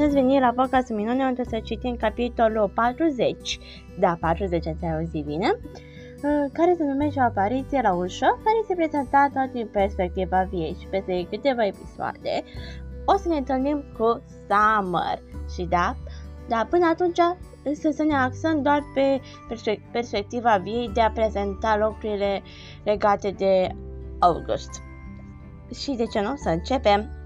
Bine ați venit la podcastul Minune, unde să citim capitolul 40, da, 40 ați auzit bine, uh, care se numește o apariție la ușă, care se prezenta tot din perspectiva vieții și peste câteva episoade o să ne întâlnim cu Summer și da, da, până atunci însă să ne axăm doar pe perspectiva viei de a prezenta lucrurile legate de August. Și de ce nu? Să începem!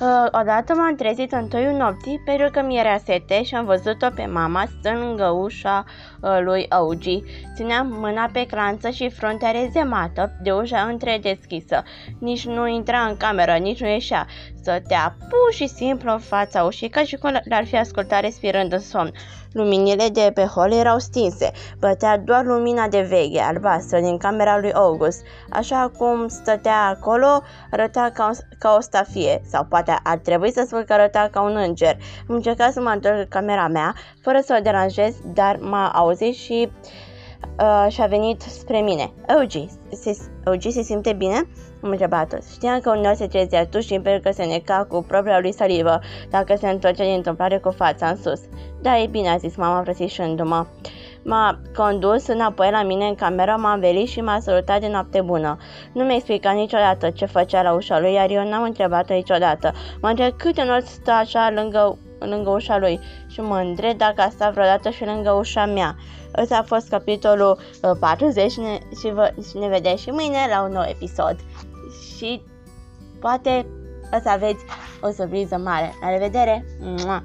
Uh, odată m-am trezit în toiul nopții pentru că mi-era sete și am văzut-o pe mama stând lângă ușa uh, lui Augi. Țineam mâna pe clanță și fruntea rezemată de ușa întredeschisă. Nici nu intra în cameră, nici nu ieșea. Stătea pur și simplu în fața ușii ca și cum l-ar fi ascultat respirând în somn. Luminile de pe hol erau stinse, bătea doar lumina de veche, albastră, din camera lui August. Așa cum stătea acolo, arăta ca, ca o stafie, sau poate ar trebui să spun că arăta ca un înger. Am încercat să mă întorc camera mea, fără să o deranjez, dar m-a auzit și uh, și-a venit spre mine. Eugi, se, Eugi se simte bine? Am întrebat-o. Știam că uneori se trezea tu și pentru că se neca cu propria lui salivă, dacă se întorcea din întâmplare cu fața în sus. Da, e bine, a zis mama frățișându-mă. M-a condus înapoi la mine în cameră, m-a învelit și m-a salutat de noapte bună. Nu mi-a explicat niciodată ce făcea la ușa lui, iar eu n-am întrebat-o niciodată. M-a întrebat câte nori stă așa lângă, lângă ușa lui și mă îndrept dacă a stat vreodată și lângă ușa mea. Ăsta a fost capitolul 40 uh, și ne, și, vă, și ne vedem și mâine la un nou episod. Și poate o să aveți o surpriză mare. La revedere! Mua!